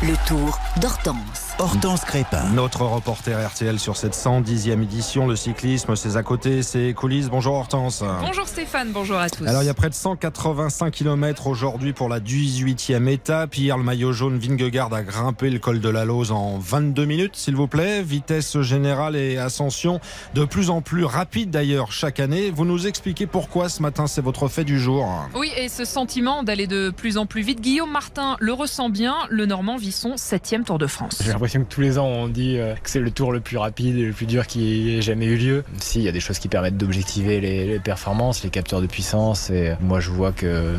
Le tour d'Hortense. Hortense Crépin. Notre reporter RTL sur cette 110e édition, le cyclisme, ses à côté, ses coulisses. Bonjour Hortense. Bonjour Stéphane, bonjour à tous. Alors il y a près de 185 km aujourd'hui pour la 18e étape. Hier, le maillot jaune Vingegaard a grimpé le col de la Lose en 22 minutes, s'il vous plaît. Vitesse générale et ascension de plus en plus rapide d'ailleurs chaque année. Vous nous expliquez pourquoi ce matin c'est votre fait du jour. Oui, et ce sentiment d'aller de plus en plus vite, Guillaume Martin le ressent bien. Le Normand vit son septième Tour de France. J'ai l'impression que tous les ans on dit euh, que c'est le tour le plus rapide et le plus dur qui ait jamais eu lieu. Si, il y a des choses qui permettent d'objectiver les, les performances, les capteurs de puissance. Et moi, je vois que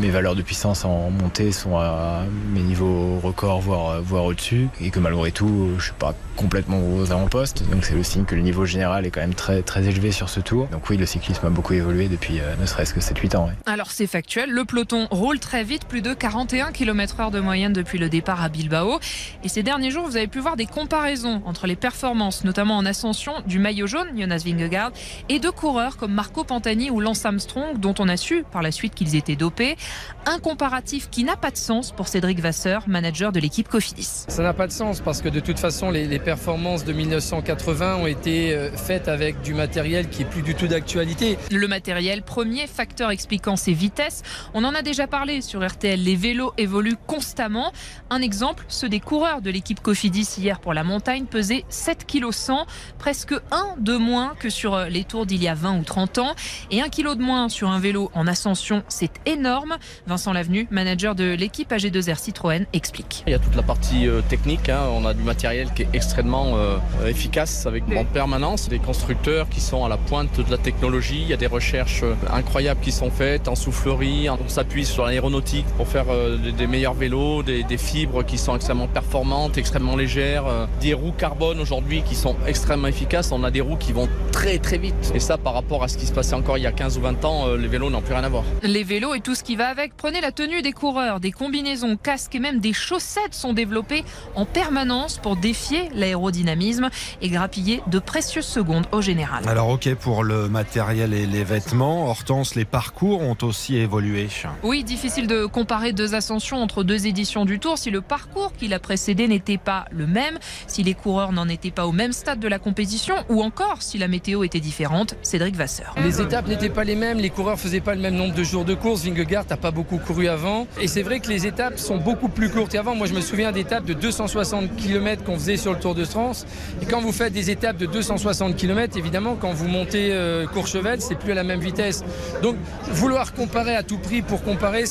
mes valeurs de puissance en montée sont à mes niveaux records, voire, voire au-dessus. Et que malgré tout, je suis pas complètement aux avant-postes. Donc c'est le signe que le niveau général est quand même très, très élevé sur ce tour. Donc oui, le cyclisme a beaucoup évolué depuis euh, ne serait-ce que 7-8 ans. Alors c'est factuel, le peloton roule très vite, plus de 41 km/h de moyenne depuis le départ à Bilbao. Et ces derniers jours, vous avez pu voir des comparaisons entre les performances, notamment en ascension, du maillot jaune, Jonas Vingegaard, et de coureurs comme Marco Pantani ou Lance Armstrong, dont on a su par la suite qu'ils étaient dopés. Un comparatif qui n'a pas de sens pour Cédric Vasseur, manager de l'équipe Cofidis. Ça n'a pas de sens parce que de toute façon, les, les performances de 1980 ont été euh, faites avec du matériel qui est plus du tout d'actualité. Le matériel, premier facteur expliquant ses vitesses. On en a déjà parlé sur RTL. Les vélos évoluent constamment. Un exemple, ceux des coureurs de l'équipe Cofidis hier pour la montagne pesaient 7 kg 100, presque un de moins que sur euh, les tours d'il y a 20 ou 30 ans. Et un kilo de moins sur un vélo en ascension, c'est énorme. Vincent Lavenu, manager de l'équipe AG2R Citroën, explique. Il y a toute la partie euh, technique, hein. on a du matériel qui est extrêmement euh, efficace avec en permanence. Des constructeurs qui sont à la pointe de la technologie, il y a des recherches euh, incroyables qui sont faites en soufflerie, on s'appuie sur l'aéronautique pour faire euh, des, des meilleurs vélos, des, des fibres qui sont extrêmement performantes, extrêmement légères, euh, des roues carbone aujourd'hui qui sont extrêmement efficaces, on a des roues qui vont très très vite. Et ça par rapport à ce qui se passait encore il y a 15 ou 20 ans, les vélos n'ont plus rien à voir. Les vélos et tout ce qui va avec. Prenez la tenue des coureurs, des combinaisons, casques et même des chaussettes sont développées en permanence pour défier l'aérodynamisme et grappiller de précieuses secondes au général. Alors ok pour le matériel et les vêtements. Hortense, les parcours ont aussi évolué. Oui, difficile de comparer deux ascensions entre deux éditions du Tour si le parcours qui l'a précédé n'était pas le même, si les coureurs n'en étaient pas au même stade de la compétition ou encore si la météo était différente. Cédric Vasseur. Les étapes n'étaient pas les mêmes, les coureurs faisaient pas le même nombre de jours de course. Vingegaard n'a pas beaucoup couru avant. Et c'est vrai que les étapes sont beaucoup plus courtes. Et avant, moi je me souviens d'étapes de 260 km qu'on faisait sur le Tour de France. Et quand vous faites des étapes de 260 km, évidemment, quand vous montez euh, Courchevel, c'est plus à la même vitesse. Donc vouloir comparer à tout prix pour comparer,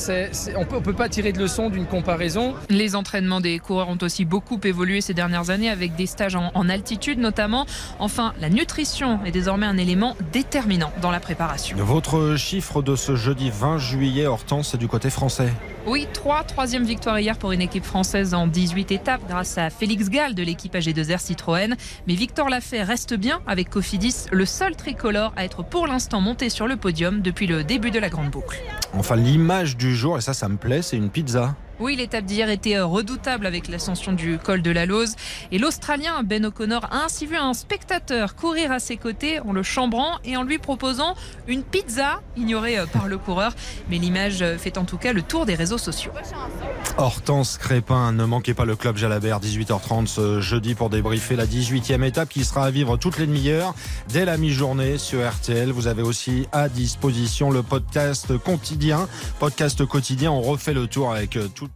on peut, on peut pas tirer de leçon d'une comparaison. Les entraînements des coureurs ont aussi beaucoup évolué ces dernières années avec des stages en, en altitude notamment. Enfin, la nutrition est désormais un élément déterminant dans la préparation. Votre chiffre de ce jeudi 20 juillet, C'est du côté français. Oui, trois, troisième victoire hier pour une équipe française en 18 étapes grâce à Félix Gall de l'équipe AG2R Citroën. Mais Victor Lafay reste bien avec Cofidis, le seul tricolore à être pour l'instant monté sur le podium depuis le début de la grande boucle. Enfin, l'image du jour, et ça, ça me plaît, c'est une pizza. Oui, l'étape d'hier était euh, redoutable avec l'ascension du col de la Lose. Et l'Australien Ben O'Connor a ainsi vu un spectateur courir à ses côtés en le chambrant et en lui proposant une pizza ignorée euh, par le coureur. Mais l'image euh, fait en tout cas le tour des réseaux sociaux. Hortense Crépin, ne manquez pas le club Jalabert, 18h30 ce jeudi pour débriefer la 18e étape qui sera à vivre toutes les demi-heures dès la mi-journée sur RTL. Vous avez aussi à disposition le podcast quotidien. Podcast quotidien, on refait le tour avec toutes